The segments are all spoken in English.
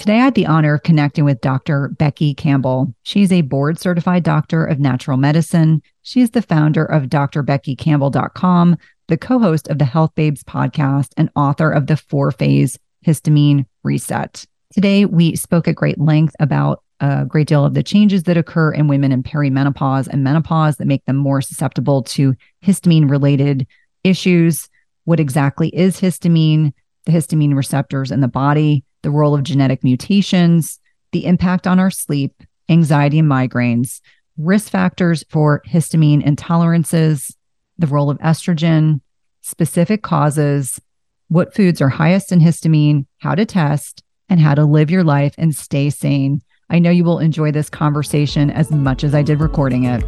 Today, I had the honor of connecting with Dr. Becky Campbell. She's a board certified doctor of natural medicine. She is the founder of drbeckycampbell.com, the co host of the Health Babes podcast, and author of the four phase histamine reset. Today, we spoke at great length about a great deal of the changes that occur in women in perimenopause and menopause that make them more susceptible to histamine related issues. What exactly is histamine? The histamine receptors in the body the role of genetic mutations, the impact on our sleep, anxiety and migraines, risk factors for histamine intolerances, the role of estrogen, specific causes, what foods are highest in histamine, how to test, and how to live your life and stay sane. I know you will enjoy this conversation as much as I did recording it.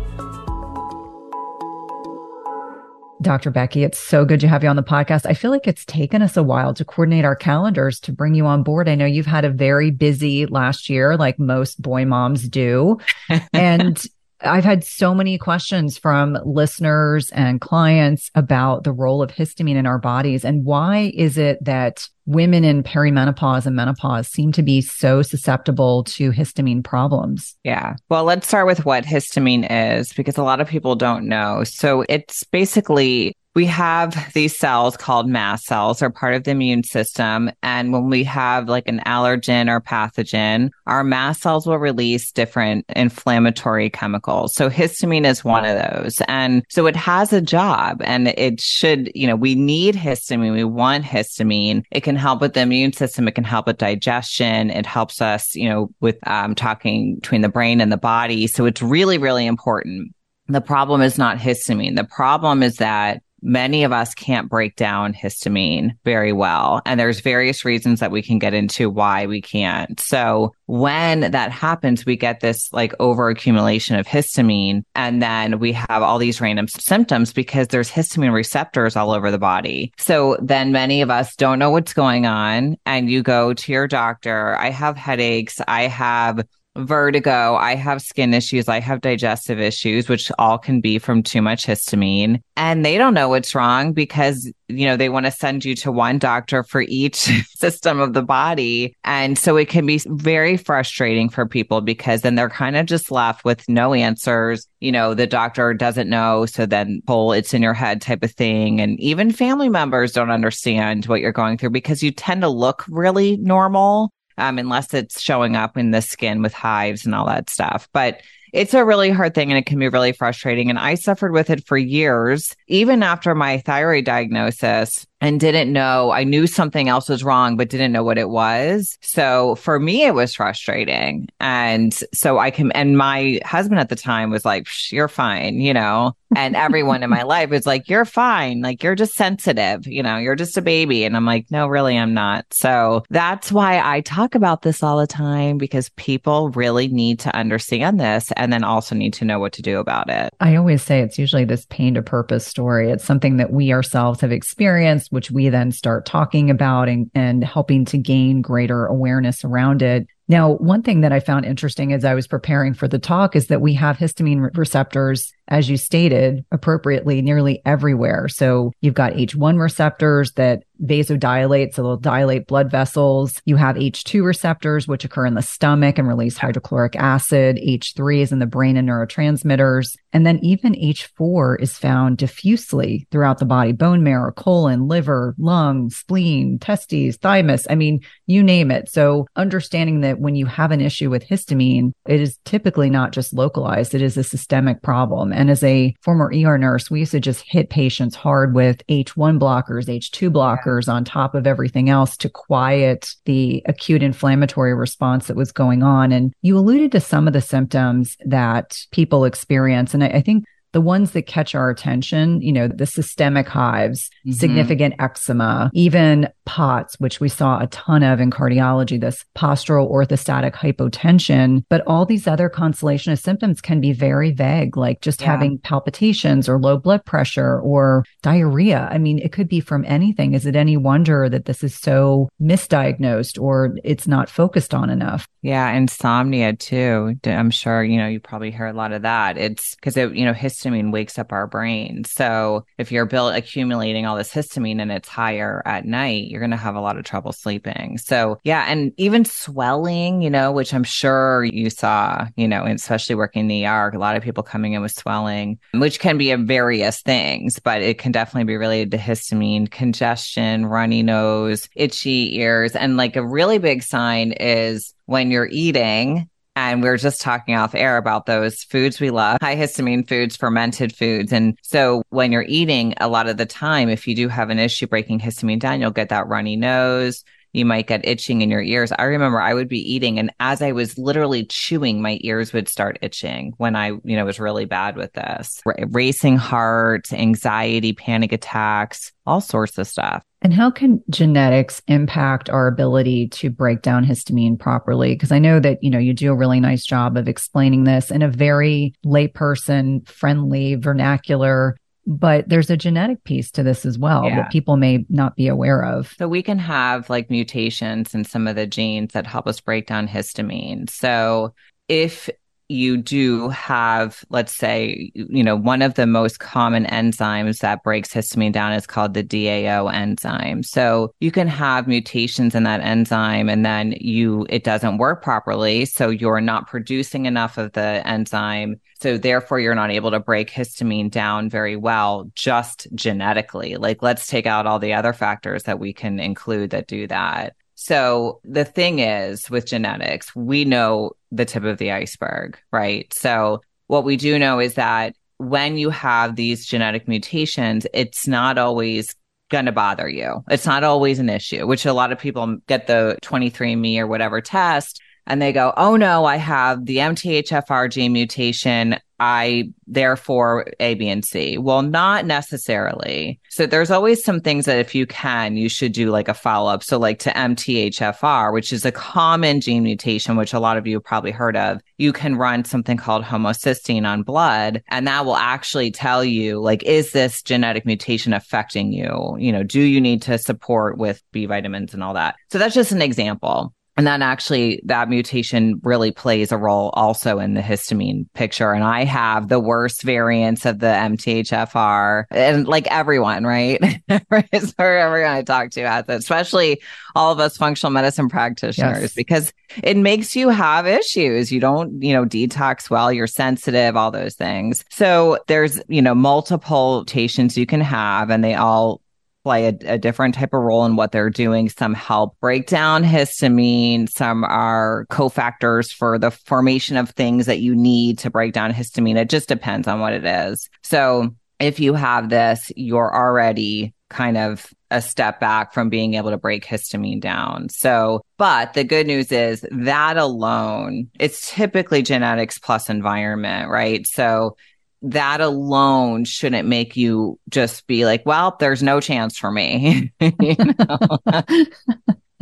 Dr. Becky, it's so good to have you on the podcast. I feel like it's taken us a while to coordinate our calendars to bring you on board. I know you've had a very busy last year, like most boy moms do. and I've had so many questions from listeners and clients about the role of histamine in our bodies and why is it that women in perimenopause and menopause seem to be so susceptible to histamine problems? Yeah. Well, let's start with what histamine is because a lot of people don't know. So it's basically we have these cells called mast cells. Are part of the immune system. And when we have like an allergen or pathogen our mast cells will release different inflammatory chemicals. So histamine is one of those. And so it has a job and it should you know we need histamine. We want histamine. It can help with the immune system. It can help with digestion. It helps us you know with um, talking between the brain and the body. So it's really really important. The problem is not histamine. The problem is that many of us can't break down histamine very well. And there's various reasons that we can get into why we can't. So when that happens, we get this like overaccumulation of histamine. And then we have all these random symptoms because there's histamine receptors all over the body. So then many of us don't know what's going on. And you go to your doctor. I have headaches. I have vertigo, I have skin issues, I have digestive issues, which all can be from too much histamine. And they don't know what's wrong because, you know, they want to send you to one doctor for each system of the body. And so it can be very frustrating for people because then they're kind of just left with no answers. You know, the doctor doesn't know. So then pull it's in your head type of thing. And even family members don't understand what you're going through because you tend to look really normal um, unless it's showing up in the skin with hives and all that stuff. But it's a really hard thing and it can be really frustrating. And I suffered with it for years, even after my thyroid diagnosis and didn't know. I knew something else was wrong, but didn't know what it was. So for me, it was frustrating. And so I can, and my husband at the time was like, you're fine, you know, and everyone in my life was like, you're fine. Like you're just sensitive, you know, you're just a baby. And I'm like, no, really, I'm not. So that's why I talk about this all the time because people really need to understand this and then also need to know what to do about it. I always say it's usually this pain to purpose story. It's something that we ourselves have experienced which we then start talking about and, and helping to gain greater awareness around it. Now, one thing that I found interesting as I was preparing for the talk is that we have histamine receptors as you stated appropriately, nearly everywhere. So you've got H1 receptors that vasodilate, so they'll dilate blood vessels. You have H2 receptors, which occur in the stomach and release hydrochloric acid. H3 is in the brain and neurotransmitters. And then even H4 is found diffusely throughout the body, bone marrow, colon, liver, lung, spleen, testes, thymus. I mean, you name it. So understanding that when you have an issue with histamine, it is typically not just localized. It is a systemic problem. And as a former ER nurse, we used to just hit patients hard with H1 blockers, H2 blockers on top of everything else to quiet the acute inflammatory response that was going on. And you alluded to some of the symptoms that people experience. And I, I think the ones that catch our attention, you know, the systemic hives, mm-hmm. significant eczema, even POTS, which we saw a ton of in cardiology, this postural orthostatic hypotension. But all these other constellation of symptoms can be very vague, like just yeah. having palpitations or low blood pressure or diarrhea. I mean, it could be from anything. Is it any wonder that this is so misdiagnosed or it's not focused on enough? Yeah, insomnia too. I'm sure, you know, you probably hear a lot of that. It's because it, you know, histamine wakes up our brain. So if you're built accumulating all this histamine and it's higher at night, you're going to have a lot of trouble sleeping. So yeah, and even swelling, you know, which I'm sure you saw, you know, especially working in the ER, a lot of people coming in with swelling, which can be various things, but it can definitely be related to histamine, congestion, runny nose, itchy ears. And like a really big sign is when you're eating and we are just talking off air about those foods we love, high histamine foods, fermented foods. And so when you're eating, a lot of the time, if you do have an issue breaking histamine down, you'll get that runny nose. You might get itching in your ears. I remember I would be eating and as I was literally chewing, my ears would start itching when I, you know, was really bad with this. R- racing heart, anxiety, panic attacks, all sorts of stuff. And how can genetics impact our ability to break down histamine properly? Because I know that, you know, you do a really nice job of explaining this in a very layperson friendly vernacular but there's a genetic piece to this as well yeah. that people may not be aware of. So we can have like mutations in some of the genes that help us break down histamine. So if you do have, let's say, you know, one of the most common enzymes that breaks histamine down is called the DAO enzyme. So you can have mutations in that enzyme and then you, it doesn't work properly. So you're not producing enough of the enzyme. So therefore you're not able to break histamine down very well, just genetically. Like let's take out all the other factors that we can include that do that. So the thing is with genetics, we know the tip of the iceberg, right? So what we do know is that when you have these genetic mutations, it's not always going to bother you. It's not always an issue, which a lot of people get the 23andMe or whatever test and they go, Oh no, I have the MTHFR gene mutation. I therefore A, B, and C. Well, not necessarily. So there's always some things that if you can, you should do like a follow up. So like to MTHFR, which is a common gene mutation, which a lot of you probably heard of, you can run something called homocysteine on blood and that will actually tell you like, is this genetic mutation affecting you? You know, do you need to support with B vitamins and all that? So that's just an example. And then actually that mutation really plays a role also in the histamine picture. And I have the worst variants of the MTHFR and like everyone, right? so everyone I talk to has it, especially all of us functional medicine practitioners, yes. because it makes you have issues. You don't, you know, detox well, you're sensitive, all those things. So there's, you know, multiple mutations you can have and they all play a, a, different type of role in what they're doing. Some help break down histamine. Some are cofactors for the formation of things that you need to break down histamine. It just depends on what it is. So if you have this, you're already kind of a step back from being able to break histamine down. So, but the good news is that alone, it's typically genetics plus environment, right? So that alone shouldn't make you just be like, well, there's no chance for me.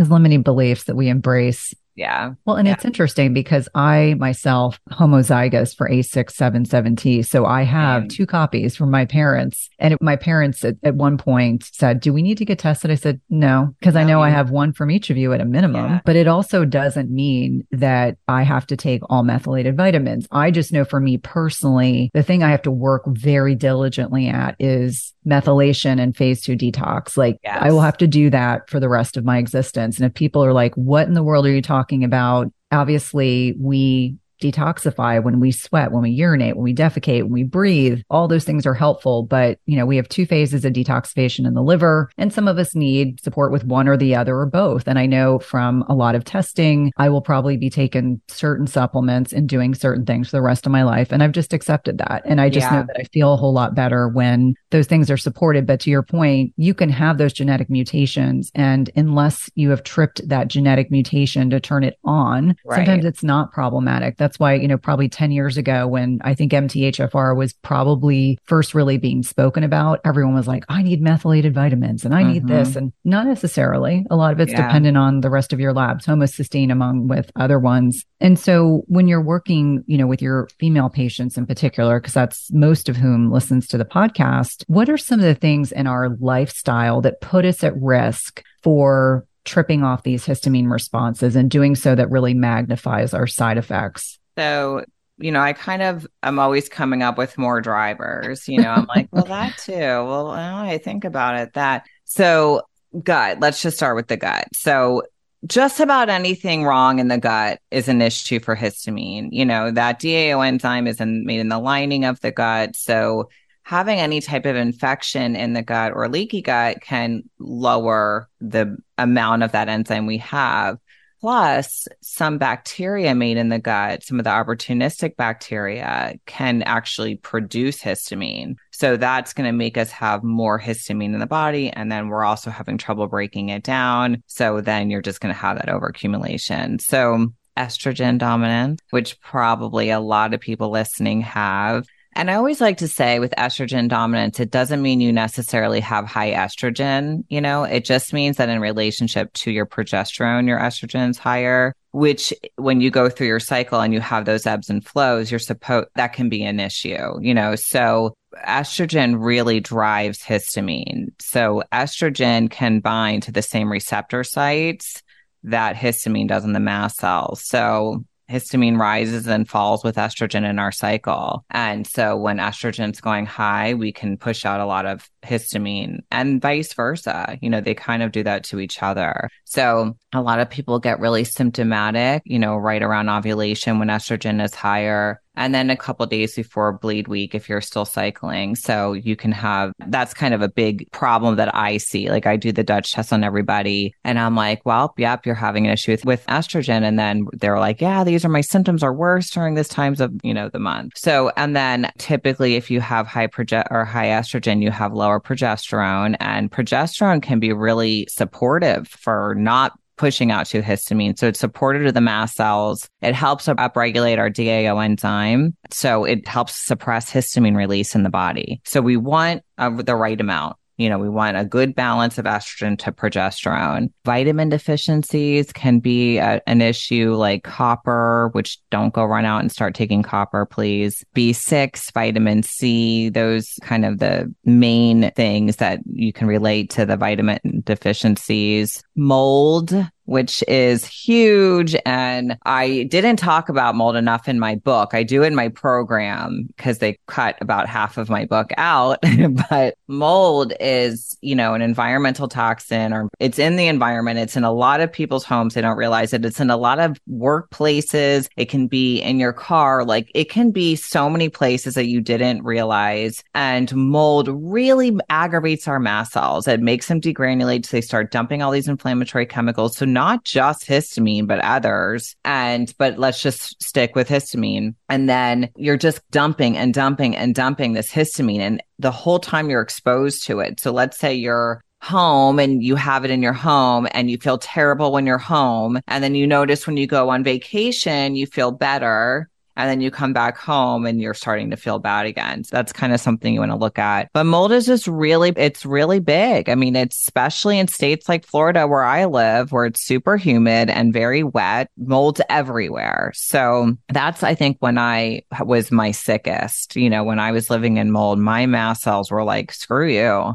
There's limiting beliefs that we embrace yeah. Well, and yeah. it's interesting because I myself homozygous for A677T. So I have two copies from my parents. And my parents at, at, one point said, Do we need to get tested? I said, No, because no, I know I have one from each of you at a minimum. Yeah. But it also doesn't mean that I have to take all methylated vitamins. I just know for me personally, the thing I have to work very diligently at is methylation and phase two detox. Like yes. I will have to do that for the rest of my existence. And if people are like, what in the world are you talking about? Obviously, we detoxify when we sweat, when we urinate, when we defecate, when we breathe. All those things are helpful. But, you know, we have two phases of detoxification in the liver, and some of us need support with one or the other or both. And I know from a lot of testing, I will probably be taking certain supplements and doing certain things for the rest of my life. And I've just accepted that. And I just yeah. know that I feel a whole lot better when those things are supported. But to your point, you can have those genetic mutations. And unless you have tripped that genetic mutation to turn it on, right. sometimes it's not problematic. The That's why, you know, probably 10 years ago when I think MTHFR was probably first really being spoken about, everyone was like, I need methylated vitamins and I need mm-hmm. this. And not necessarily. A lot of it's yeah. dependent on the rest of your labs, homocysteine among with other ones. And so when you're working, you know, with your female patients in particular, because that's most of whom listens to the podcast, what are some of the things in our lifestyle that put us at risk for tripping off these histamine responses and doing so that really magnifies our side effects? So, you know, I kind of I'm always coming up with more drivers. You know, I'm like, well, that too. Well, I think about it that. So, gut. Let's just start with the gut. So, just about anything wrong in the gut is an issue for histamine. You know, that DAO enzyme is in, made in the lining of the gut. So, having any type of infection in the gut or leaky gut can lower the amount of that enzyme we have. Plus, some bacteria made in the gut, some of the opportunistic bacteria can actually produce histamine. So that's going to make us have more histamine in the body. And then we're also having trouble breaking it down. So then you're just going to have that overaccumulation. So estrogen dominance, which probably a lot of people listening have, and I always like to say with estrogen dominance, it doesn't mean you necessarily have high estrogen. You know, it just means that in relationship to your progesterone, your estrogen's higher, which when you go through your cycle and you have those ebbs and flows, you're supposed that can be an issue, you know. So estrogen really drives histamine. So estrogen can bind to the same receptor sites that histamine does in the mast cells. So histamine rises and falls with estrogen in our cycle. And so when estrogen's going high, we can push out a lot of histamine and vice versa. You know, they kind of do that to each other. So a lot of people get really symptomatic, you know, right around ovulation when estrogen is higher and then a couple days before bleed week if you're still cycling. So you can have that's kind of a big problem that I see. Like I do the Dutch test on everybody and I'm like, well, yep, you're having an issue with, with estrogen. And then they're like, yeah, these are my symptoms are worse during this times of, you know, the month. So, and then typically if you have high proge or high estrogen, you have lower progesterone and progesterone can be really supportive for not pushing out to histamine. So it's supportive of the mast cells. It helps upregulate our DAO enzyme. So it helps suppress histamine release in the body. So we want uh, the right amount. You know, we want a good balance of estrogen to progesterone. Vitamin deficiencies can be a, an issue like copper, which don't go run out and start taking copper, please. B6, vitamin C, those kind of the main things that you can relate to the vitamin deficiencies. Mold, which is huge. And I didn't talk about mold enough in my book. I do in my program because they cut about half of my book out. but mold is, you know, an environmental toxin or it's in the environment. It's in a lot of people's homes. They don't realize it. It's in a lot of workplaces. It can be in your car. Like it can be so many places that you didn't realize. And mold really aggravates our mast cells. It makes them degranulate. So they start dumping all these inflammatory chemicals. So not just histamine, but others. And, but let's just stick with histamine. And then you're just dumping and dumping and dumping this histamine. And the whole time you're exposed to it. So let's say you're home and you have it in your home and you feel terrible when you're home. And then you notice when you go on vacation, you feel better and then you come back home and you're starting to feel bad again. So that's kind of something you want to look at. But mold is just really, it's really big. I mean, it's especially in states like Florida where I live, where it's super humid and very wet, mold's everywhere. So that's, I think, when I was my sickest, you know, when I was living in mold, my mast cells were like, screw you.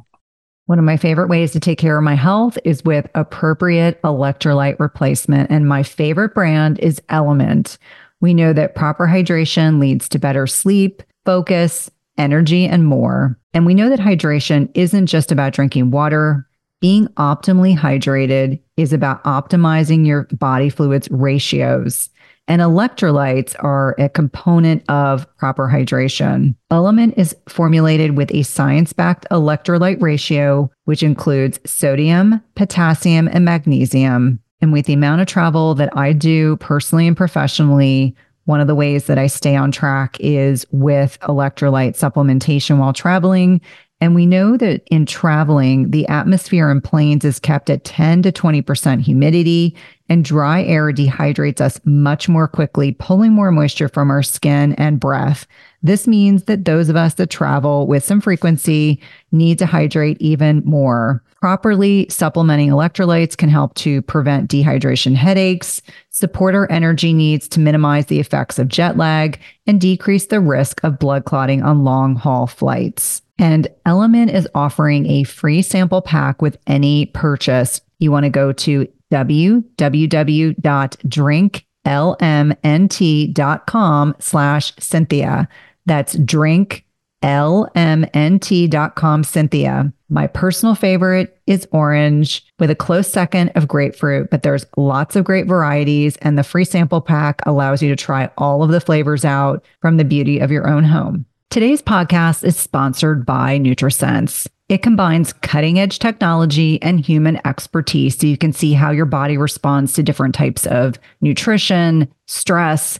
One of my favorite ways to take care of my health is with appropriate electrolyte replacement. And my favorite brand is Element. We know that proper hydration leads to better sleep, focus, energy, and more. And we know that hydration isn't just about drinking water. Being optimally hydrated is about optimizing your body fluids ratios. And electrolytes are a component of proper hydration. Element is formulated with a science backed electrolyte ratio, which includes sodium, potassium, and magnesium. And with the amount of travel that I do personally and professionally, one of the ways that I stay on track is with electrolyte supplementation while traveling. And we know that in traveling, the atmosphere in planes is kept at 10 to 20% humidity and dry air dehydrates us much more quickly, pulling more moisture from our skin and breath. This means that those of us that travel with some frequency need to hydrate even more. Properly supplementing electrolytes can help to prevent dehydration headaches, support our energy needs to minimize the effects of jet lag, and decrease the risk of blood clotting on long haul flights. And Element is offering a free sample pack with any purchase. You want to go to www.drinklmnt.com slash Cynthia. That's drinklmnt.com Cynthia. My personal favorite is orange with a close second of grapefruit, but there's lots of great varieties and the free sample pack allows you to try all of the flavors out from the beauty of your own home. Today's podcast is sponsored by NutriSense. It combines cutting edge technology and human expertise so you can see how your body responds to different types of nutrition, stress,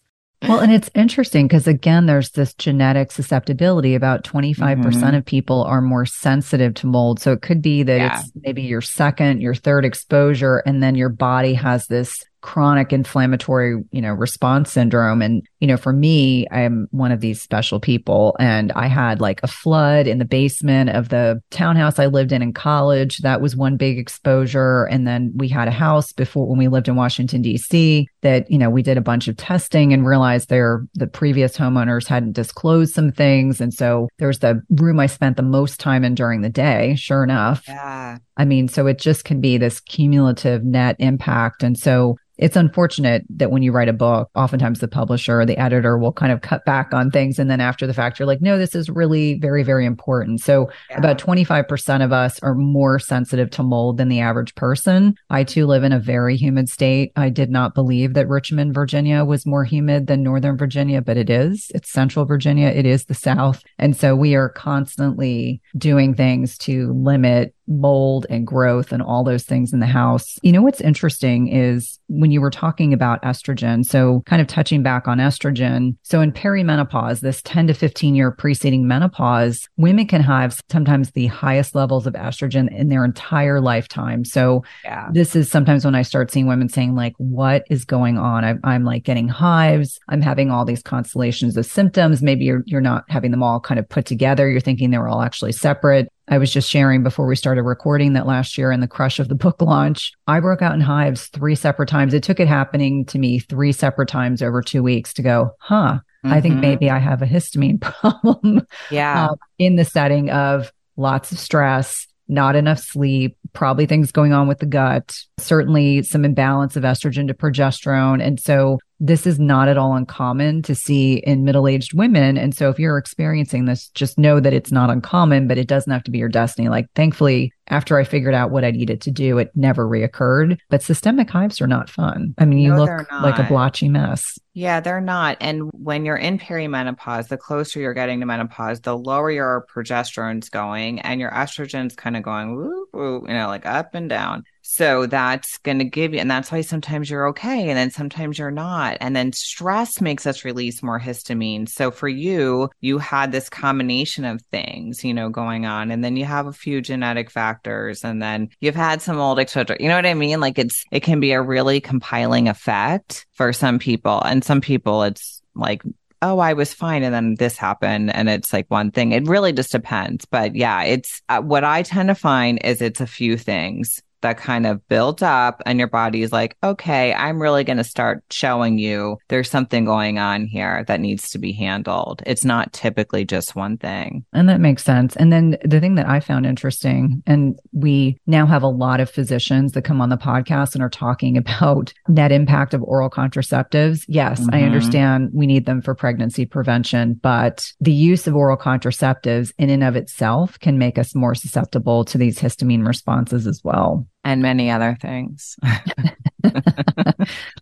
Well, and it's interesting because again, there's this genetic susceptibility. About 25% mm hmm of people are more sensitive to mold. So it could be that yeah. it's maybe your second, your third exposure, and then your body has this chronic inflammatory, you know, response syndrome. And, you know, for me, I'm one of these special people. And I had like a flood in the basement of the townhouse I lived in in college. That was one big exposure. And then we had a house before when we lived in Washington, D.C., that, you know, we did a bunch of testing and realized there, the previous homeowners hadn't disclosed some things. And so there's the room I spent the most time in during the day, sure enough. Yeah. I mean, so it just can be this cumulative net impact. And so it's unfortunate that when you write a book, oftentimes the publisher or the editor will kind of cut back on things. And then after the fact, you're like, no, this is really very, very important. So yeah. about 25% of us are more sensitive to mold than the average person. I too live in a very humid state. I did not believe that Richmond, Virginia was more humid than Northern Virginia, but it is. It's Central Virginia. It is the South. And so we are constantly doing things to limit mold and growth and all those things in the house. You know, what's interesting is when you were talking about estrogen, so kind of touching back on estrogen. So in perimenopause, this 10 to 15 year preceding menopause, women can have sometimes the highest levels of estrogen in their entire lifetime. So yeah. this is sometimes when I start seeing women saying like, what is going on? I, I'm like getting hives. I'm having all these constellations of symptoms. Maybe you're, you're not having them all kind of put together. You're thinking they were all actually separate. I was just sharing before we started recording that last year in the crush of the book launch, I broke out in hives three separate times. It took it happening to me three separate times over two weeks to go, huh, mm-hmm. I think mm-hmm. maybe I have a histamine problem. Yeah. Uh, in the setting of lots of stress, not enough sleep, probably things going on with the gut, certainly some imbalance of estrogen to progesterone. And so this is not at all uncommon to see in middle aged women. And so if you're experiencing this, just know that it's not uncommon, but it doesn't have to be your destiny. Like, thankfully, after I figured out what I needed to do, it never reoccurred. But systemic hives are not fun. I mean, you no, look like a blotchy mess. Yeah, they're not. And when you're in perimenopause, the closer you're getting to menopause, the lower your progesterone's going and your estrogen's kind of going, woo, woo, you know, like up and down. So that's going to give you, and that's why sometimes you're okay. And then sometimes you're not. And then stress makes us release more histamine. So for you, you had this combination of things, you know, going on. And then you have a few genetic factors. And then you've had some old exposure. You know what I mean? Like it's, it can be a really compiling effect for some people. And some people, it's like oh, I was fine. And then this happened. And it's like one thing. It really just depends. But yeah, it's uh, what I tend to find is it's a few things that kind of built up and your body is like, okay, I'm really going to start showing you there's something going on here that needs to be handled. It's not typically just one thing. And that makes sense. And then the thing that I found interesting, and we now have a lot of physicians that come on the podcast and are talking about net impact of oral contraceptives. Yes, mm-hmm. I understand we need them for pregnancy prevention, but the use of oral contraceptives in and of itself can make us more susceptible to these histamine responses as well and many other things.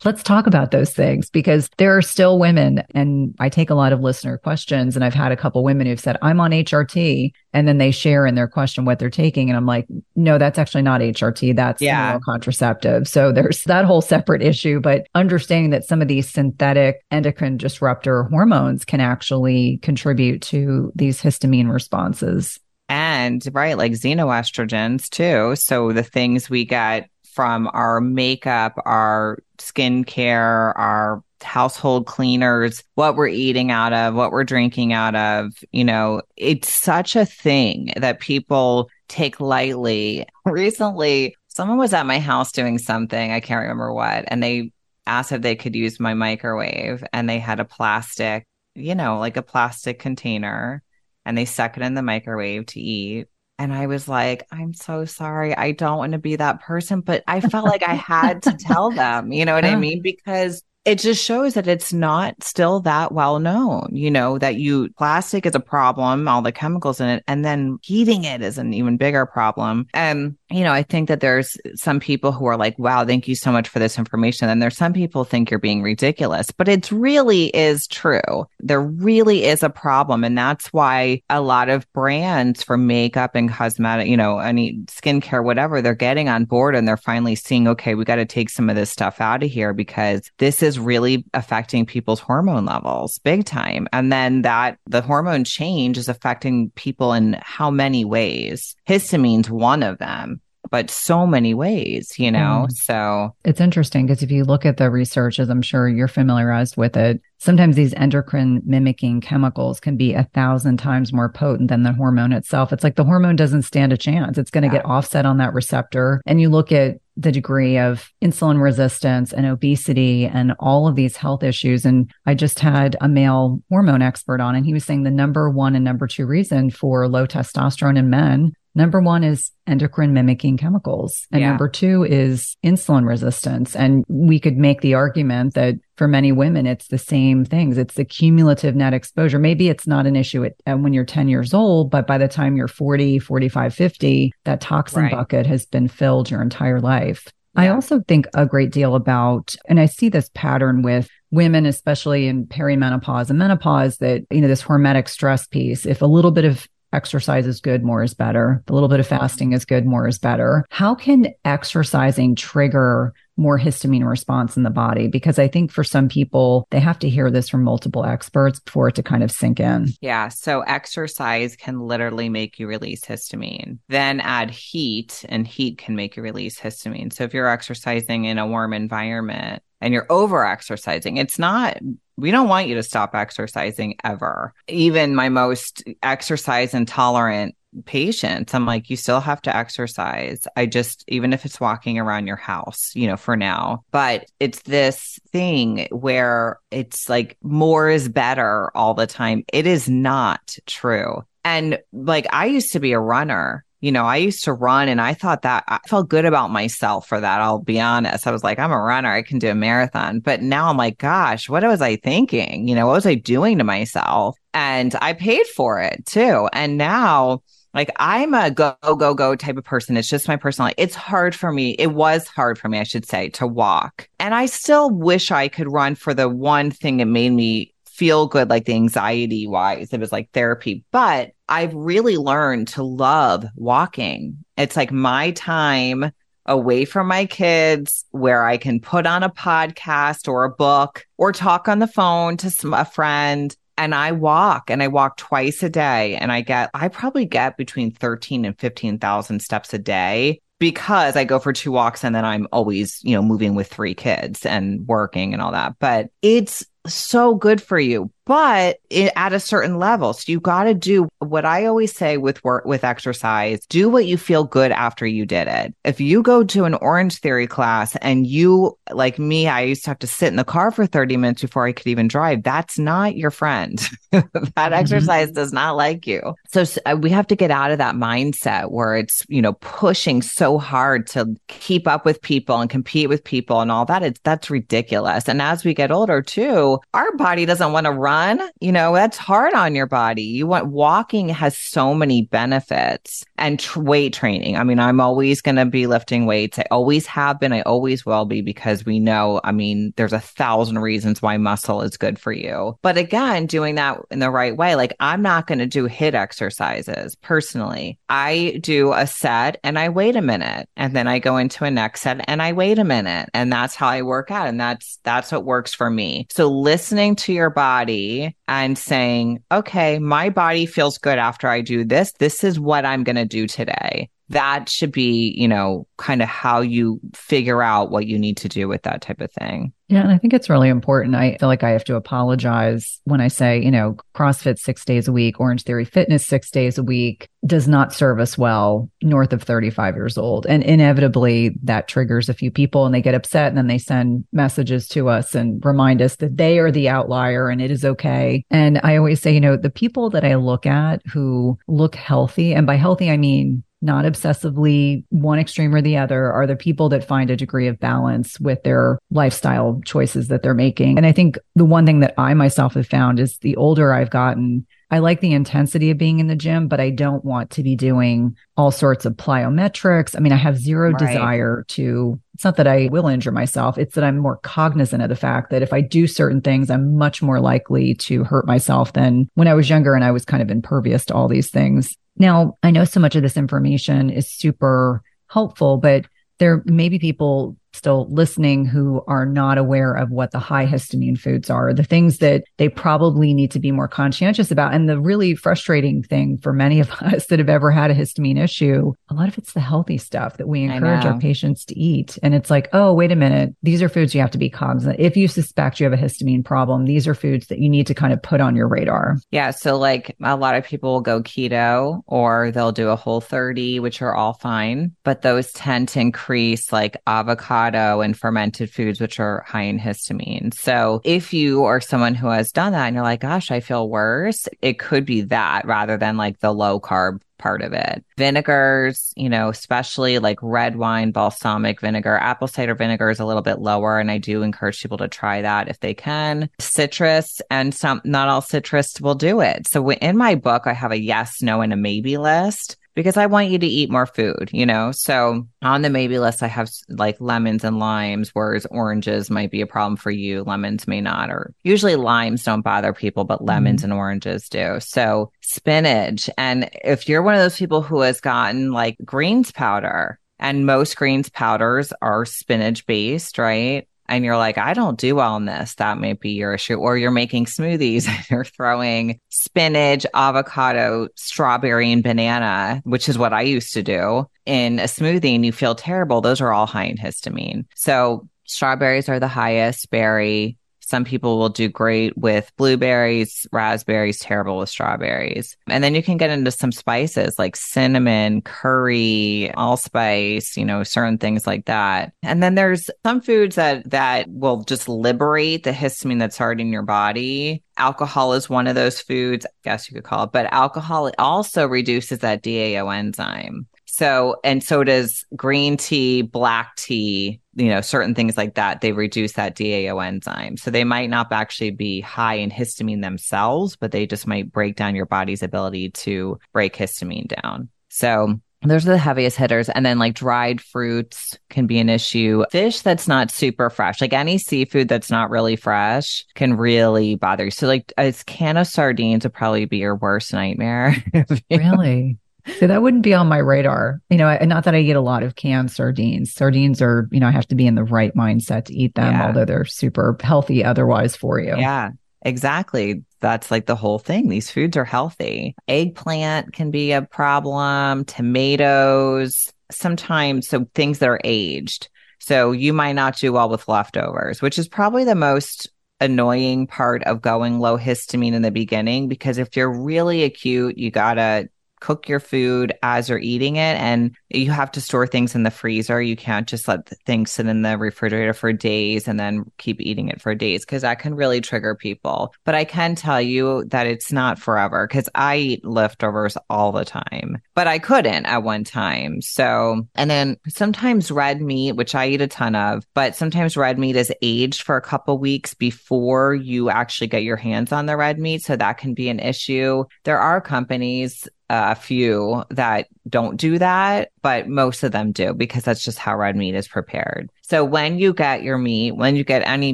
Let's talk about those things because there are still women, and I take a lot of listener questions. And I've had a couple women who've said, I'm on HRT. And then they share in their question what they're taking. And I'm like, no, that's actually not HRT. That's yeah. contraceptive. So there's that whole separate issue. But understanding that some of these synthetic endocrine disruptor hormones can actually contribute to these histamine responses and right like xenoestrogens too. So the things we get from our makeup our skincare our household cleaners what we're eating out of what we're drinking out of you know it's such a thing that people take lightly. Recently someone was at my house doing something i can't remember what and they asked if they could use my microwave and they had a plastic you know like a plastic container and they stuck it in the microwave to eat. And I was like, I'm so sorry. I don't want to be that person. But I felt like I had to tell them, you know what I mean? Because it just shows that it's not still that well known, you know, that you plastic is a problem, all the chemicals in it, and then heating it is an even bigger problem. And, you know, I think that there's some people who are like, wow, thank you so much for this information. And there's some people think you're being ridiculous, but it really is true. There really is a problem. And that's why a lot of brands for makeup and cosmetic, you know, any skincare, whatever, they're getting on board and they're finally seeing, okay, we got to take some of this stuff out of here because this is really affecting people's hormone levels big time. And then that the hormone change is affecting people in how many ways? Histamine's one of them but so many ways, you know? Mm. So it's interesting because if you look at the research, as I'm sure you're familiarized with it, sometimes these endocrine mimicking chemicals can be a thousand times more potent than the hormone itself. It's like the hormone doesn't stand a chance. It's going to yeah. get offset on that receptor. And you look at the degree of insulin resistance and obesity and all of these health issues. And I just had a male hormone expert on, and he was saying the number one and number two reason for low testosterone in men Number one is endocrine mimicking chemicals. And yeah. number two is insulin resistance. And we could make the argument that for many women, it's the same things. It's the cumulative net exposure. Maybe it's not an issue at, when you're 10 years old, but by the time you're 40, 45, 50, that toxin right. bucket has been filled your entire life. Yeah. I also think a great deal about, and I see this pattern with women, especially in perimenopause and menopause, that, you know, this hormetic stress piece, if a little bit of exercise is good, more is better. A little bit of mm-hmm. fasting is good, more is better. How can exercising trigger more histamine response in the body? Because I think for some people, they have to hear this from multiple experts for it to kind of sink in. Yeah. So exercise can literally make you release histamine. Then add heat, and heat can make you release histamine. So if you're exercising in a warm environment, and you're over exercising. It's not, we don't want you to stop exercising ever. Even my most exercise intolerant patients, I'm like, you still have to exercise. I just, even if it's walking around your house, you know, for now, but it's this thing where it's like more is better all the time. It is not true. And like, I used to be a runner you know, I used to run and I thought that I felt good about myself for that. I'll be honest. I was like, I'm a runner. I can do a marathon. But now I'm like, gosh, what was I thinking? You know, what was I doing to myself? And I paid for it too. And now, like I'm a go, go, go type of person. It's just my personality. It's hard for me. It was hard for me, I should say, to walk. And I still wish I could run for the one thing that made me feel good, like the anxiety wise. It was like therapy. But I've really learned to love walking. It's like my time away from my kids where I can put on a podcast or a book or talk on the phone to some, a friend. And I walk and I walk twice a day and I get, I probably get between 13 and 15,000 steps a day because I go for two walks and then I'm always, you know, moving with three kids and working and all that. But it's so good for you but it, at a certain level. So you got to do what I always say with work, with exercise, do what you feel good after you did it. If you go to an Orange Theory class and you, like me, I used to have to sit in the car for 30 minutes before I could even drive. That's not your friend. that mm-hmm. exercise does not like you. So, so uh, we have to get out of that mindset where it's, you know, pushing so hard to keep up with people and compete with people and all that. It's, that's ridiculous. And as we get older too, our body doesn't want to run you know, that's hard on your body. You want walking has so many benefits and tr- weight training. I mean, I'm always going to be lifting weights. I always have been. I always will be because we know, I mean, there's a thousand reasons why muscle is good for you. But again, doing that in the right way, like I'm not going to do HIIT exercises personally. I do a set and I wait a minute and then I go into a next set and I wait a minute. And that's how I work out. And that's, that's what works for me. So listening to your body and saying, okay, my body feels good after I do this. This is what I'm going to do today. That should be, you know, kind of how you figure out what you need to do with that type of thing. Yeah, and I think it's really important. I feel like I have to apologize when I say, you know, CrossFit six days a week, Orange Theory Fitness six days a week does not serve us well north of 35 years old. And inevitably that triggers a few people and they get upset and then they send messages to us and remind us that they are the outlier and it is okay. And I always say, you know, the people that I look at who look healthy, and by healthy, I mean not obsessively one extreme or the other are the people that find a degree of balance with their lifestyle choices that they're making. And I think the one thing that I myself have found is the older I've gotten, I like the intensity of being in the gym, but I don't want to be doing all sorts of plyometrics. I mean, I have zero right. desire to, it's not that I will injure myself. It's that I'm more cognizant of the fact that if I do certain things, I'm much more likely to hurt myself than when I was younger and I was kind of impervious to all these things. Now, I know so much of this information is super helpful, but there may be people still listening who are not aware of what the high histamine foods are, the things that they probably need to be more conscientious about. And the really frustrating thing for many of us that have ever had a histamine issue, a lot of it's the healthy stuff that we encourage our patients to eat. And it's like, oh, wait a minute. These are foods you have to be cognizant. If you suspect you have a histamine problem, these are foods that you need to kind of put on your radar. Yeah. So like a lot of people will go keto or they'll do a whole 30, which are all fine, but those tend to increase like avocado avocado and fermented foods, which are high in histamine. So if you are someone who has done that and you're like, gosh, I feel worse, it could be that rather than like the low carb part of it. Vinegars, you know, especially like red wine, balsamic vinegar, apple cider vinegar is a little bit lower. And I do encourage people to try that if they can. Citrus and some, not all citrus will do it. So in my book, I have a yes, no, and a maybe list because I want you to eat more food, you know? So on the maybe list, I have like lemons and limes, whereas oranges might be a problem for you. Lemons may not, or usually limes don't bother people, but lemons mm-hmm. and oranges do. So spinach. And if you're one of those people who has gotten like greens powder, and most greens powders are spinach based, right? And you're like, I don't do well in this, that may be your issue. Or you're making smoothies and you're throwing spinach, avocado, strawberry, and banana, which is what I used to do in a smoothie, and you feel terrible. Those are all high in histamine. So strawberries are the highest berry. Some people will do great with blueberries, raspberries, terrible with strawberries. And then you can get into some spices like cinnamon, curry, allspice, you know, certain things like that. And then there's some foods that that will just liberate the histamine that's already in your body alcohol is one of those foods, I guess you could call it, but alcohol also reduces that DAO enzyme. So, and so does green tea, black tea, you know, certain things like that. They reduce that DAO enzyme. So they might not actually be high in histamine themselves, but they just might break down your body's ability to break histamine down. So those are the heaviest hitters. And then like dried fruits can be an issue. Fish that's not super fresh, like any seafood that's not really fresh can really bother you. So like a can of sardines would probably be your worst nightmare. really? So that wouldn't be on my radar. You know, not that I eat a lot of canned sardines. Sardines are, you know, I have to be in the right mindset to eat them, yeah. although they're super healthy otherwise for you. Yeah, exactly. That's like the whole thing. These foods are healthy. Eggplant can be a problem, tomatoes, sometimes so things that are aged. So you might not do well with leftovers, which is probably the most annoying part of going low histamine in the beginning because if you're really acute, you got to cook your food as you're eating it and you have to store things in the freezer. You can't just let things sit in the refrigerator for days and then keep eating it for days because that can really trigger people. But I can tell you that it's not forever because I eat leftovers all the time, but I couldn't at one time. So, and then sometimes red meat, which I eat a ton of, but sometimes red meat is aged for a couple weeks before you actually get your hands on the red meat. So that can be an issue. There are companies Uh, a few that don't do that, but most of them do because that's just how red meat is prepared. So when you get your meat, when you get any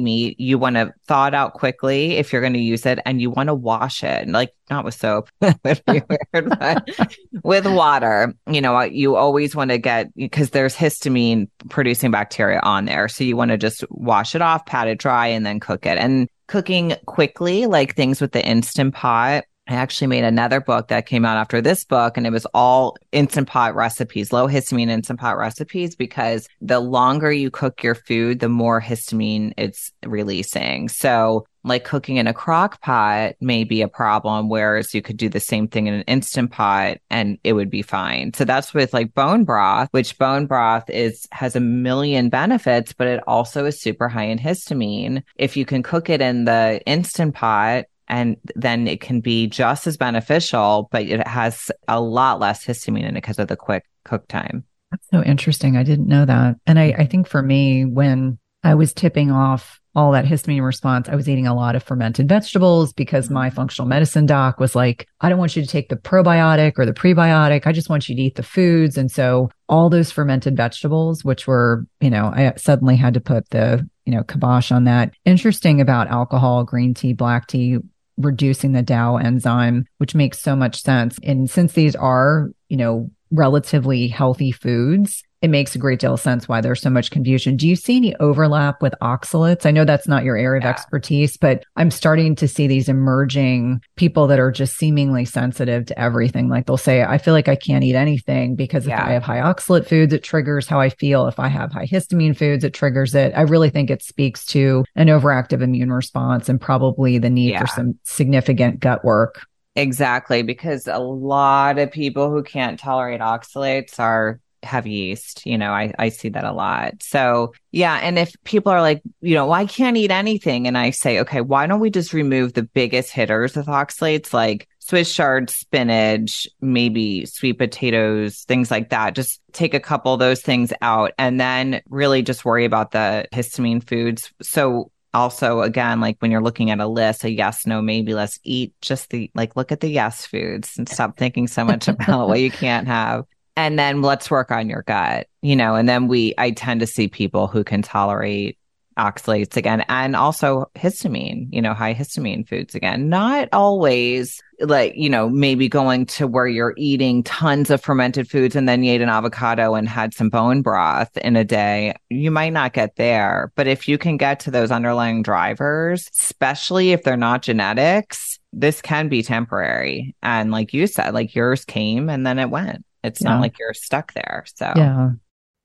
meat, you want to thaw it out quickly if you're going to use it and you want to wash it, like not with soap, weird, but with water. You know, uh, you always want to get because there's histamine producing bacteria on there. So you want to just wash it off, pat it dry, and then cook it. And cooking quickly, like things with the instant pot, I actually made another book that came out after this book, and it was all instant pot recipes, low histamine instant pot recipes, because the longer you cook your food, the more histamine it's releasing. So, like cooking in a crock pot may be a problem, whereas you could do the same thing in an instant pot and it would be fine. So that's with like bone broth, which bone broth is has a million benefits, but it also is super high in histamine. If you can cook it in the instant pot and then it can be just as beneficial, but it has a lot less histamine in it because of the quick cook time. That's so interesting. I didn't know that. And I, I think for me, when I was tipping off all that histamine response, I was eating a lot of fermented vegetables because my mm-hmm. functional medicine doc was like, I don't want you to take the probiotic or the prebiotic. I just want you to eat the foods. And so all those fermented vegetables, which were, you know, I suddenly had to put the, you know, kibosh on that. Interesting about alcohol, green tea, black tea reducing the DAO enzyme, which makes so much sense. And since these are, you know, relatively healthy foods, it makes a great deal of sense why there's so much confusion. Do you see any overlap with oxalates? I know that's not your area yeah. of expertise, but I'm starting to see these emerging people that are just seemingly sensitive to everything. Like they'll say, I feel like I can't eat anything because if yeah. I have high oxalate foods, it triggers how I feel. If I have high histamine foods, it triggers it. I really think it speaks to an overactive immune response and probably the need yeah. for some significant gut work. Exactly, because a lot of people who can't tolerate oxalates are have yeast. You know, I, I see that a lot. So, yeah. And if people are like, you know, well, I can't eat anything. And I say, okay, why don't we just remove the biggest hitters with oxalates like Swiss chard, spinach, maybe sweet potatoes, things like that. Just take a couple of those things out and then really just worry about the histamine foods. So, also again like when you're looking at a list a yes no maybe let's eat just the like look at the yes foods and stop thinking so much about what you can't have and then let's work on your gut, you know, and then we, I tend to see people who can tolerate oxalates again and also histamine, you know, high histamine foods again. Not always like, you know, maybe going to where you're eating tons of fermented foods and then you ate an avocado and had some bone broth in a day. You might not get there. But if you can get to those underlying drivers, especially if they're not genetics, this can be temporary. And like you said, like yours came and then it went. It's yeah. not like you're stuck there. So yeah.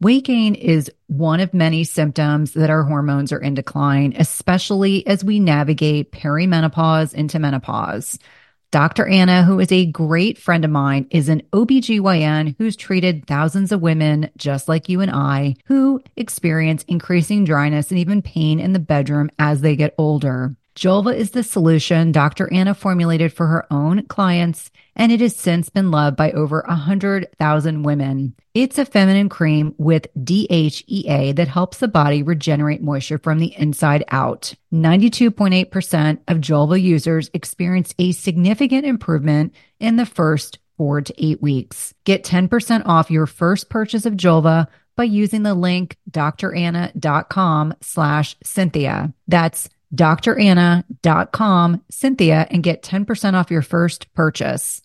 Weight gain is one of many symptoms that our hormones are in decline, especially as we navigate perimenopause into menopause. Dr. Anna, who is a great friend of mine, is an OBGYN who's treated thousands of women just like you and I who experience increasing dryness and even pain in the bedroom as they get older. Julva is the solution Dr. Anna formulated for her own clients, and it has since been loved by over 100,000 women. It's a feminine cream with DHEA that helps the body regenerate moisture from the inside out. 92.8% of Julva users experience a significant improvement in the first four to eight weeks. Get 10% off your first purchase of Julva by using the link dranna.com slash Cynthia. That's dranna.com, Cynthia, and get 10% off your first purchase.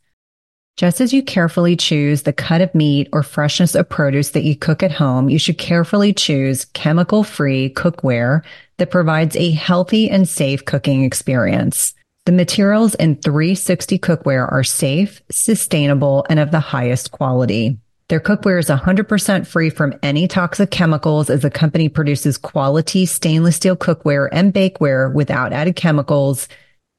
Just as you carefully choose the cut of meat or freshness of produce that you cook at home, you should carefully choose chemical free cookware that provides a healthy and safe cooking experience. The materials in 360 cookware are safe, sustainable, and of the highest quality. Their cookware is 100% free from any toxic chemicals as the company produces quality stainless steel cookware and bakeware without added chemicals,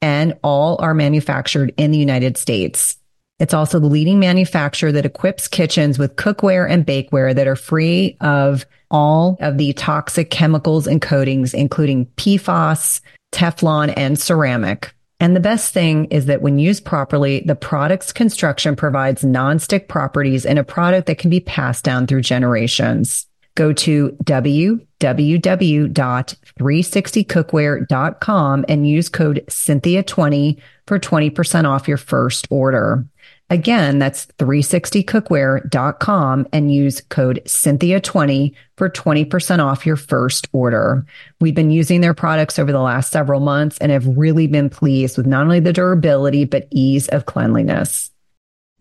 and all are manufactured in the United States. It's also the leading manufacturer that equips kitchens with cookware and bakeware that are free of all of the toxic chemicals and coatings, including PFAS, Teflon, and ceramic. And the best thing is that when used properly, the product's construction provides nonstick properties in a product that can be passed down through generations. Go to www.360cookware.com and use code Cynthia20 for 20% off your first order. Again, that's 360cookware.com and use code Cynthia20 for 20% off your first order. We've been using their products over the last several months and have really been pleased with not only the durability, but ease of cleanliness.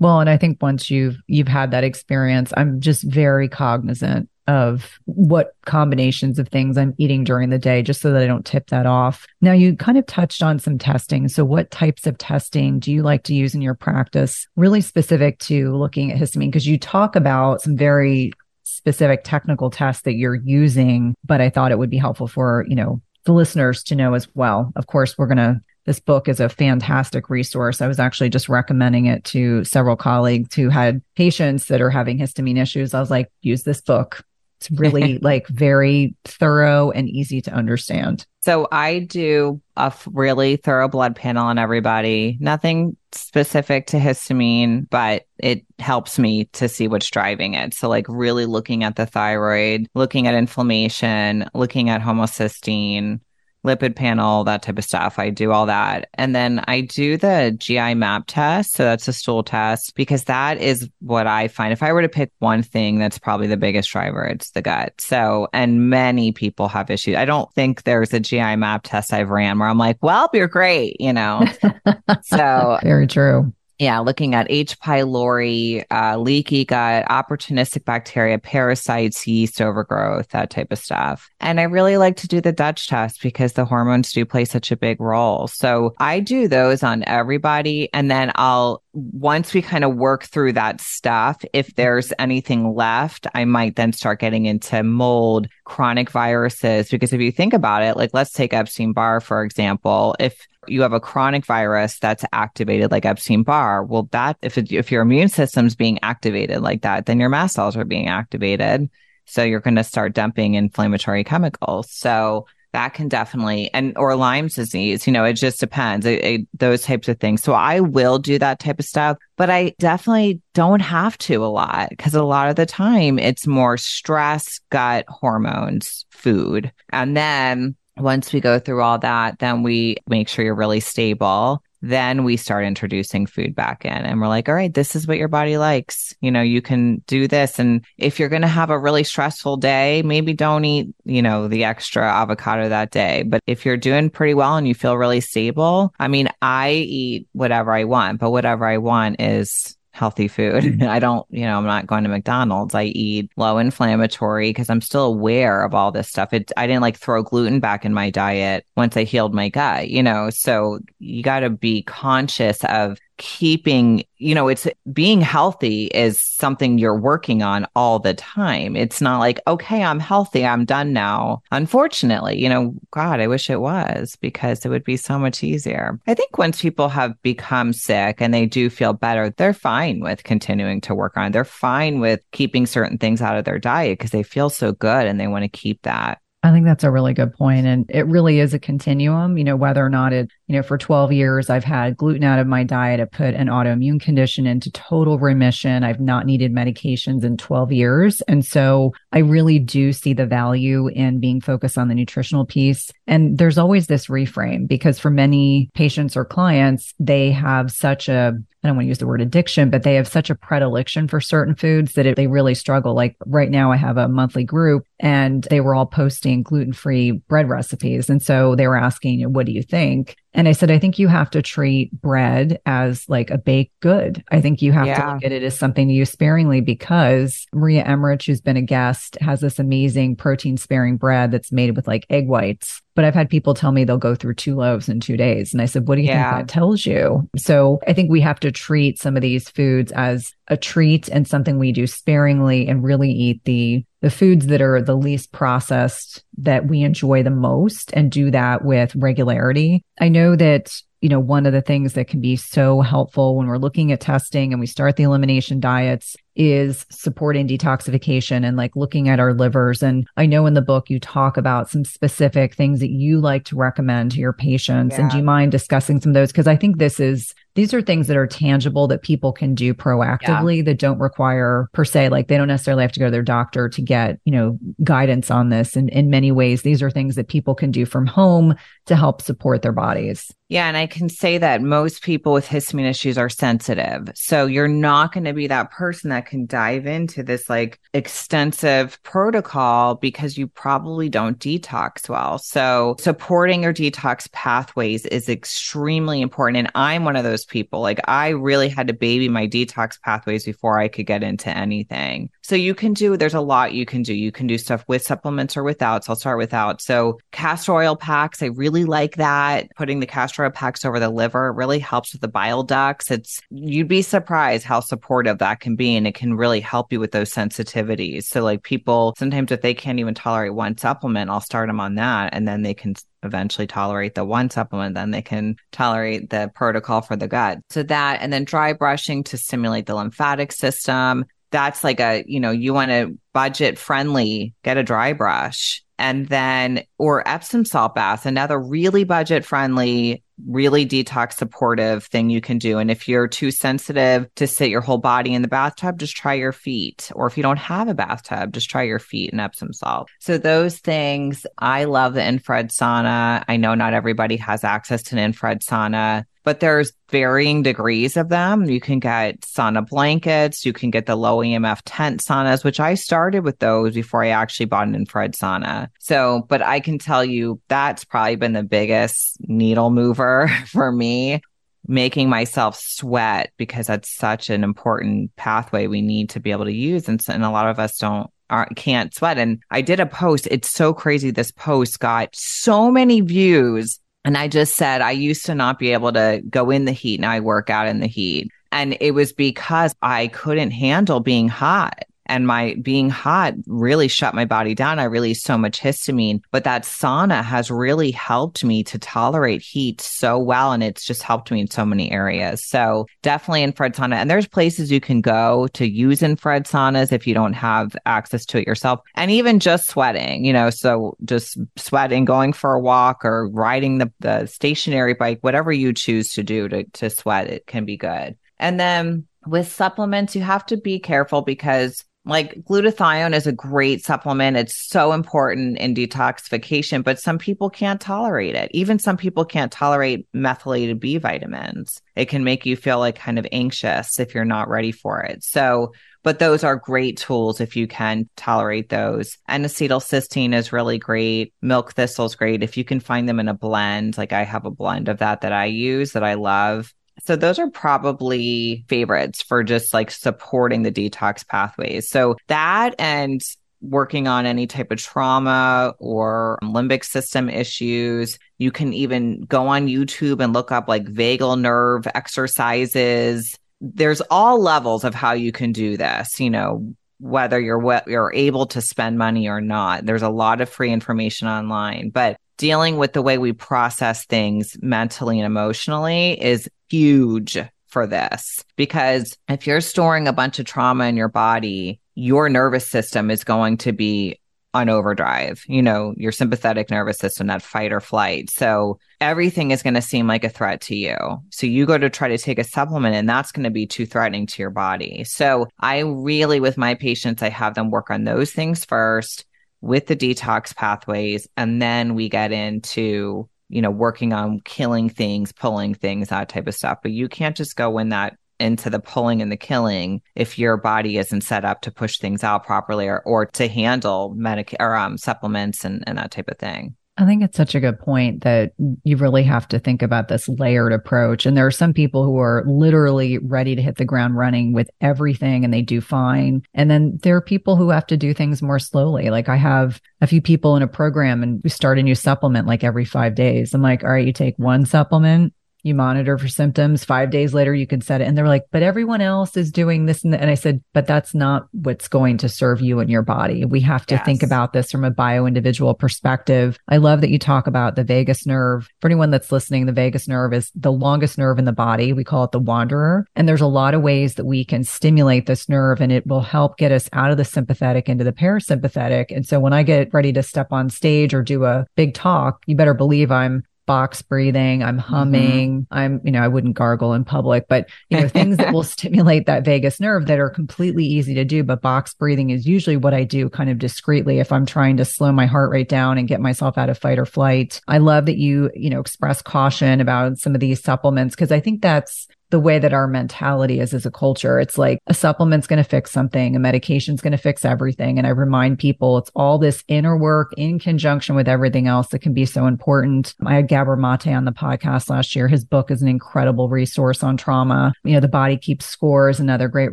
Well, and I think once you've you've had that experience, I'm just very cognizant of what combinations of things I'm eating during the day, just so that I don't tip that off. Now, you kind of touched on some testing. So, what types of testing do you like to use in your practice, really specific to looking at histamine? Because you talk about some very specific technical tests that you're using, but I thought it would be helpful for, you know, the listeners to know as well. Of course, we're going to this book is a fantastic resource. I was actually just recommending it to several colleagues who had patients that are having histamine issues. I was like, use this book. It's really like very thorough and easy to understand. So I do a really thorough blood panel on everybody. Nothing specific to histamine, but it helps me to see what's driving it. So like really looking at the thyroid, looking at inflammation, looking at homocysteine, lipid panel, that type of stuff. I do all that. And then I do the GI map test. So that's a stool test because that is what I find. If I were to pick one thing that's probably the biggest driver, it's the gut. So, and many people have issues. I don't think there's a GI map test I've ran where I'm like, well, you're great, you know? so, very true yeah, looking at H. pylori, uh, leaky gut, opportunistic bacteria, parasites, yeast overgrowth, that type of stuff. And I really like to do the Dutch test because the hormones do play such a big role. So I do those on everybody. And then I'll, once we kind of work through that stuff, if there's anything left, I might then start getting into mold, chronic viruses. Because if you think about it, like let's take Epstein Barr, for example. If you have a chronic virus that's activated like Epstein Barr, well, that if it, if your immune system's being activated like that, then your mast cells are being activated. So you're going to start dumping inflammatory chemicals. So that can definitely and or Lyme's disease. You know, it just depends. It, it, those types of things. So I will do that type of stuff, but I definitely don't have to a lot because a lot of the time it's more stress, gut, hormones, food, and then once we go through all that, then we make sure you're really stable. Then we start introducing food back in and we're like, all right, this is what your body likes. You know, you can do this. And if you're going to have a really stressful day, maybe don't eat, you know, the extra avocado that day. But if you're doing pretty well and you feel really stable, I mean, I eat whatever I want, but whatever I want is healthy food. Mm-hmm. I don't, you know, I'm not going to McDonald's. I eat low inflammatory because I'm still aware of all this stuff. It, I didn't like throw gluten back in my diet once I healed my gut, you know, so you got to be conscious of keeping, you know, it's being healthy is something you're working on all the time. It's not like, okay, I'm healthy, I'm done now. Unfortunately, you know, God, I wish it was because it would be so much easier. I think once people have become sick and they do feel better, they're fine with continuing to work on. It. They're fine with keeping certain things out of their diet because they feel so good and they want to keep that. I think that's a really good point. And it really is a continuum, you know, whether or not it, you know, for 12 years, I've had gluten out of my diet. I put an autoimmune condition into total remission. I've not needed medications in 12 years. And so I really do see the value in being focused on the nutritional piece. And there's always this reframe because for many patients or clients, they have such a I don't want to use the word addiction, but they have such a predilection for certain foods that it, they really struggle. Like right now, I have a monthly group and they were all posting gluten free bread recipes. And so they were asking, what do you think? And I said, I think you have to treat bread as like a baked good. I think you have yeah. to look at it as something to use sparingly because Maria Emmerich, who's been a guest, has this amazing protein sparing bread that's made with like egg whites. But I've had people tell me they'll go through two loaves in two days. And I said, what do you yeah. think that tells you? So I think we have to treat some of these foods as a treat and something we do sparingly and really eat the the foods that are the least processed that we enjoy the most and do that with regularity. I know that you know, one of the things that can be so helpful when we're looking at testing and we start the elimination diets is supporting detoxification and like looking at our livers. And I know in the book you talk about some specific things that you like to recommend to your patients. Yeah. And do you mind discussing some of those? Because I think this is these are things that are tangible that people can do proactively yeah. that don't require per se like they don't necessarily have to go to their doctor to get you know guidance on this. And in many ways these are things that people can do from home to help support their bodies. Yeah and i can say that most people with histamine issues are sensitive. So you're not going to be that person that can dive into this like extensive protocol because you probably don't detox well. So supporting your detox pathways is extremely important. And i'm one of those people. Like I really had to baby my detox pathways before I could get into anything. So you can do, there's a lot you can do. You can do stuff with supplements or without. So I'll start without. So castor oil packs, I really like that. Putting the castor oil packs over the liver really helps with the bile ducts. It's, you'd be surprised how supportive that can be. And it can really help you with those sensitivities. So like people, sometimes if they can't even tolerate one supplement, I'll start them on that and then they can eventually tolerate the one supplement, then they can tolerate the protocol for the gut. So that, and then dry brushing to stimulate the lymphatic system. That's like a, you know, you want to budget friendly, get a dry brush and then or Epsom salt bath, another really budget friendly, really detox supportive thing you can do. And if you're too sensitive to sit your whole body in the bathtub, just try your feet. Or if you don't have a bathtub, just try your feet and Epsom salt. So those things, I love the infrared sauna. I know not everybody has access to an infrared sauna but there's varying degrees of them. You can get sauna blankets, you can get the low EMF tent saunas, which I started with those before I actually bought an infrared sauna. So, but I can tell you that's probably been the biggest needle mover for me making myself sweat because that's such an important pathway we need to be able to use and, and a lot of us don't aren't can't sweat and I did a post it's so crazy this post got so many views and I just said, I used to not be able to go in the heat and I work out in the heat. And it was because I couldn't handle being hot and my being hot really shut my body down. I released so much histamine, but that sauna has really helped me to tolerate heat so well. And it's just helped me in so many areas. So definitely infrared sauna. And there's places you can go to use infrared saunas if you don't have access to it yourself. And even just sweating, you know, so just sweating, going for a walk or riding the, the stationary bike, whatever you choose to do to, to sweat, it can be good. And then with supplements, you have to be careful because like glutathione is a great supplement. It's so important in detoxification, but some people can't tolerate it. Even some people can't tolerate methylated B vitamins. It can make you feel like kind of anxious if you're not ready for it. So, but those are great tools if you can tolerate those. And acetylcysteine is really great. Milk thistle is great. If you can find them in a blend, like I have a blend of that that I use that I love. So those are probably favorites for just like supporting the detox pathways. So that and working on any type of trauma or limbic system issues. You can even go on YouTube and look up like vagal nerve exercises. There's all levels of how you can do this, you know, whether you're what you're able to spend money or not. There's a lot of free information online, but dealing with the way we process things mentally and emotionally is huge for this because if you're storing a bunch of trauma in your body, your nervous system is going to be on overdrive, you know, your sympathetic nervous system, that fight or flight. So everything is going to seem like a threat to you. So you go to try to take a supplement and that's going to be too threatening to your body. So I really, with my patients, I have them work on those things first with the detox pathways. And then we get into, you know, working on killing things, pulling things, that type of stuff. But you can't just go in that into the pulling and the killing if your body isn't set up to push things out properly or, or to handle medic or um, supplements and, and that type of thing. I think it's such a good point that you really have to think about this layered approach. And there are some people who are literally ready to hit the ground running with everything and they do fine. And then there are people who have to do things more slowly. Like I have a few people in a program and we start a new supplement like every five days. I'm like, all right, you take one supplement you monitor for symptoms. Five days later, you can set it. And they're like, but everyone else is doing this. And, and I said, but that's not what's going to serve you and your body. We have to yes. think about this from a bio individual perspective. I love that you talk about the vagus nerve. For anyone that's listening, the vagus nerve is the longest nerve in the body. We call it the wanderer. And there's a lot of ways that we can stimulate this nerve and it will help get us out of the sympathetic into the parasympathetic. And so when I get ready to step on stage or do a big talk, you better believe I'm box breathing. I'm mm-hmm. humming. Mm-hmm. I'm, you know, I wouldn't gargle in public, but, you know, things that will stimulate that vagus nerve that are completely easy to do. But box breathing is usually what I do kind of discreetly if I'm trying to slow my heart rate down and get myself out of fight or flight. I love that you, you know, express caution about some of these supplements because I think that's the way that our mentality is as a culture. It's like a supplement's going to fix something, a medication's going to fix everything. And I remind people it's all this inner work in conjunction with everything else that can be so important. I had Gabor Mate on the podcast last year. His book is an incredible resource on trauma. You know, The Body Keeps Score is another great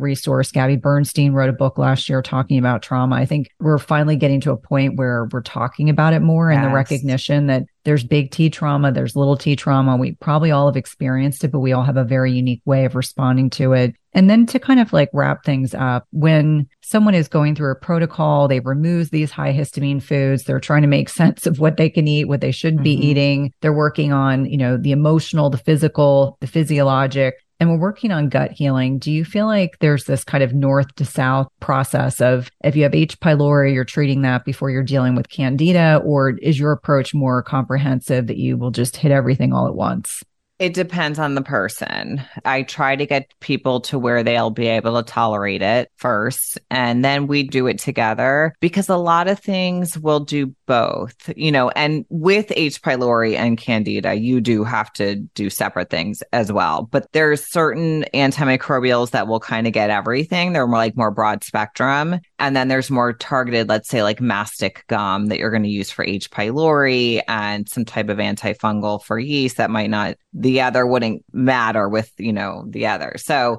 resource. Gabby Bernstein wrote a book last year talking about trauma. I think we're finally getting to a point where we're talking about it more yes. and the recognition that there's big T trauma, there's little T trauma. We probably all have experienced it, but we all have a very unique way of responding to it. And then to kind of like wrap things up, when someone is going through a protocol, they remove these high histamine foods, they're trying to make sense of what they can eat, what they should mm-hmm. be eating. They're working on, you know, the emotional, the physical, the physiologic and we're working on gut healing. Do you feel like there's this kind of north to south process of if you have H. pylori, you're treating that before you're dealing with candida, or is your approach more comprehensive that you will just hit everything all at once? It depends on the person. I try to get people to where they'll be able to tolerate it first, and then we do it together because a lot of things will do both, you know, and with H. pylori and candida, you do have to do separate things as well. But there's certain antimicrobials that will kind of get everything. They're more like more broad spectrum. And then there's more targeted, let's say like mastic gum that you're going to use for H. pylori and some type of antifungal for yeast that might not the other wouldn't matter with, you know, the other. So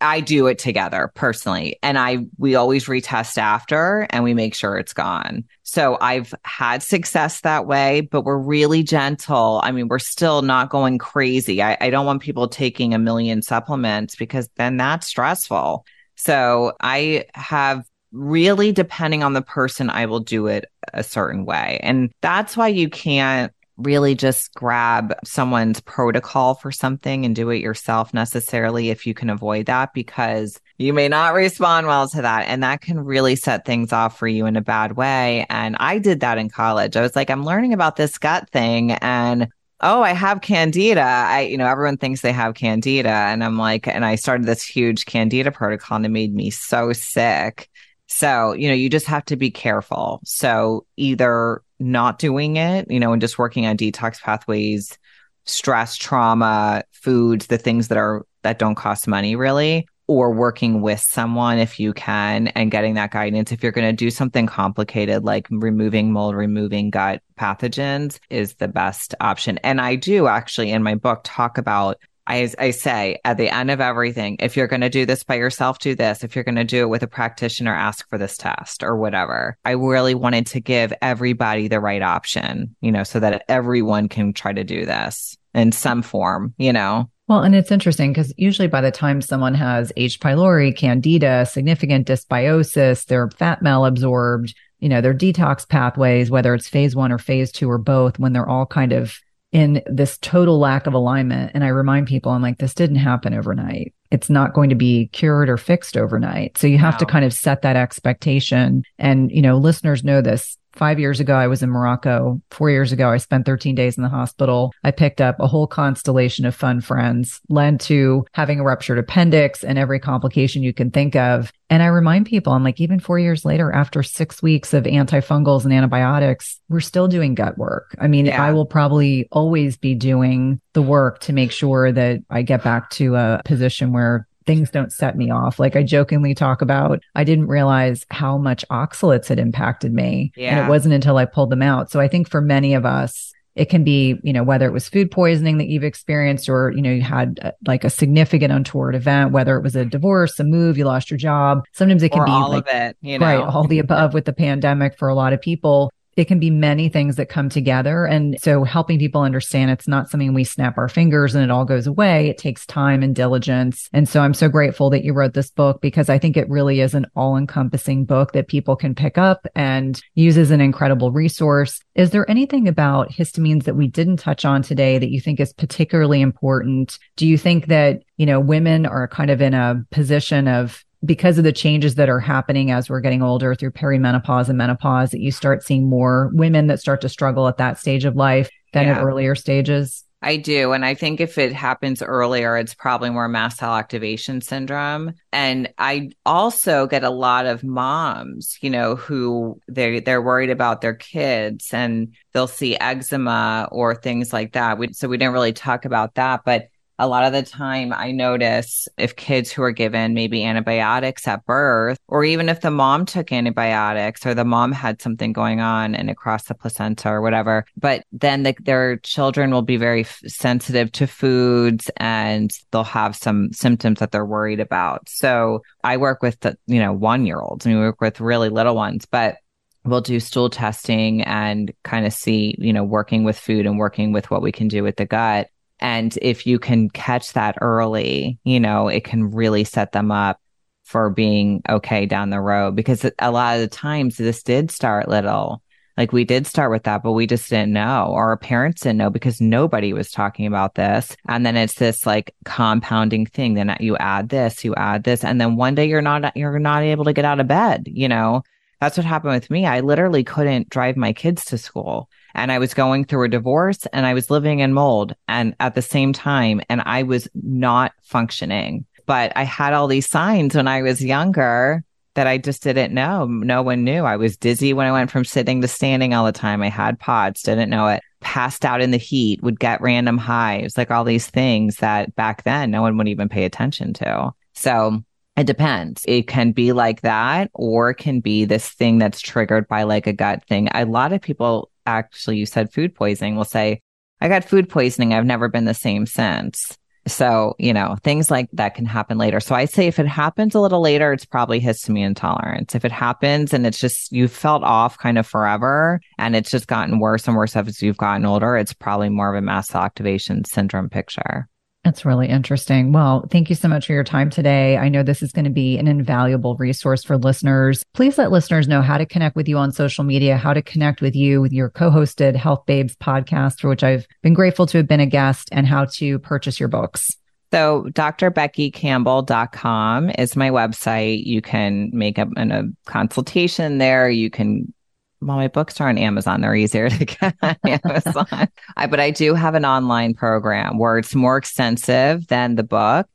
I do it together personally. And I, we always retest after and we make sure it's gone. So I've had success that way, but we're really gentle. I mean, we're still not going crazy. I, I don't want people taking a million supplements because then that's stressful. So I have really depending on the person, I will do it a certain way. And that's why you can't really just grab someone's protocol for something and do it yourself necessarily if you can avoid that because you may not respond well to that and that can really set things off for you in a bad way. And I did that in college. I was like I'm learning about this gut thing and oh I have candida. I you know everyone thinks they have candida and I'm like and I started this huge candida protocol and it made me so sick. So, you know, you just have to be careful. So, either not doing it, you know, and just working on detox pathways, stress, trauma, foods, the things that are that don't cost money really, or working with someone if you can and getting that guidance. If you're going to do something complicated like removing mold, removing gut pathogens is the best option. And I do actually in my book talk about I, I say at the end of everything, if you're going to do this by yourself, do this. If you're going to do it with a practitioner, ask for this test or whatever. I really wanted to give everybody the right option, you know, so that everyone can try to do this in some form, you know? Well, and it's interesting because usually by the time someone has H. pylori, candida, significant dysbiosis, they're fat malabsorbed, you know, their detox pathways, whether it's phase one or phase two or both, when they're all kind of in this total lack of alignment. And I remind people, I'm like, this didn't happen overnight. It's not going to be cured or fixed overnight. So you have wow. to kind of set that expectation. And, you know, listeners know this Five years ago, I was in Morocco. Four years ago, I spent 13 days in the hospital. I picked up a whole constellation of fun friends, led to having a ruptured appendix and every complication you can think of. And I remind people, I'm like, even four years later, after six weeks of antifungals and antibiotics, we're still doing gut work. I mean, yeah. I will probably always be doing the work to make sure that I get back to a position where things don't set me off. Like I jokingly talk about, I didn't realize how much oxalates had impacted me. Yeah. And it wasn't until I pulled them out. So I think for many of us, it can be, you know, whether it was food poisoning that you've experienced or, you know, you had uh, like a significant untoward event, whether it was a divorce, a move, you lost your job. Sometimes it can or be all like, of it, you know? right, all the above with the pandemic for a lot of people it can be many things that come together. And so helping people understand it's not something we snap our fingers and it all goes away. It takes time and diligence. And so I'm so grateful that you wrote this book because I think it really is an all encompassing book that people can pick up and use as an incredible resource. Is there anything about histamines that we didn't touch on today that you think is particularly important? Do you think that, you know, women are kind of in a position of because of the changes that are happening as we're getting older through perimenopause and menopause that you start seeing more women that start to struggle at that stage of life than yeah. at earlier stages? I do. And I think if it happens earlier, it's probably more mast cell activation syndrome. And I also get a lot of moms, you know, who they they're worried about their kids and they'll see eczema or things like that. We, so we didn't really talk about that. But a lot of the time I notice if kids who are given maybe antibiotics at birth, or even if the mom took antibiotics or the mom had something going on and across the placenta or whatever, but then the, their children will be very f- sensitive to foods and they'll have some symptoms that they're worried about. So I work with the, you know, one year olds and we work with really little ones, but we'll do stool testing and kind of see, you know, working with food and working with what we can do with the gut and if you can catch that early, you know, it can really set them up for being okay down the road because a lot of the times this did start little. Like we did start with that, but we just didn't know, or our parents didn't know because nobody was talking about this. And then it's this like compounding thing. Then you add this, you add this, and then one day you're not you're not able to get out of bed. You know, that's what happened with me. I literally couldn't drive my kids to school and I was going through a divorce and I was living in mold and at the same time, and I was not functioning. But I had all these signs when I was younger that I just didn't know. No one knew. I was dizzy when I went from sitting to standing all the time. I had POTS, didn't know it. Passed out in the heat, would get random hives, like all these things that back then no one would even pay attention to. So it depends. It can be like that, or it can be this thing that's triggered by like a gut thing. A lot of people actually, you said food poisoning, will say, I got food poisoning. I've never been the same since. So, you know, things like that can happen later. So I say if it happens a little later, it's probably histamine intolerance. If it happens and it's just you felt off kind of forever and it's just gotten worse and worse as you've gotten older, it's probably more of a mast cell activation syndrome picture. That's really interesting. Well, thank you so much for your time today. I know this is going to be an invaluable resource for listeners. Please let listeners know how to connect with you on social media, how to connect with you with your co-hosted Health Babes podcast, for which I've been grateful to have been a guest, and how to purchase your books. So drbeckycampbell.com is my website. You can make a, a consultation there. You can well, my books are on Amazon. They're easier to get on Amazon. I, but I do have an online program where it's more extensive than the book.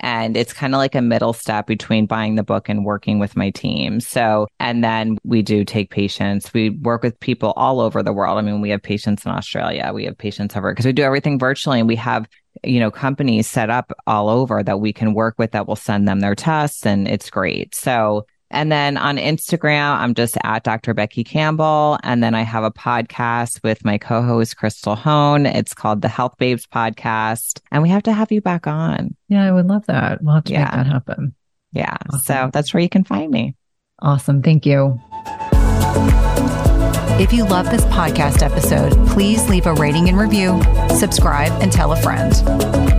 And it's kind of like a middle step between buying the book and working with my team. So, and then we do take patients. We work with people all over the world. I mean, we have patients in Australia. We have patients over because we do everything virtually and we have, you know, companies set up all over that we can work with that will send them their tests and it's great. So And then on Instagram, I'm just at Dr. Becky Campbell. And then I have a podcast with my co host, Crystal Hone. It's called the Health Babes Podcast. And we have to have you back on. Yeah, I would love that. We'll have to yeah. make that happen. Yeah. Awesome. So that's where you can find me. Awesome. Thank you. If you love this podcast episode, please leave a rating and review, subscribe, and tell a friend.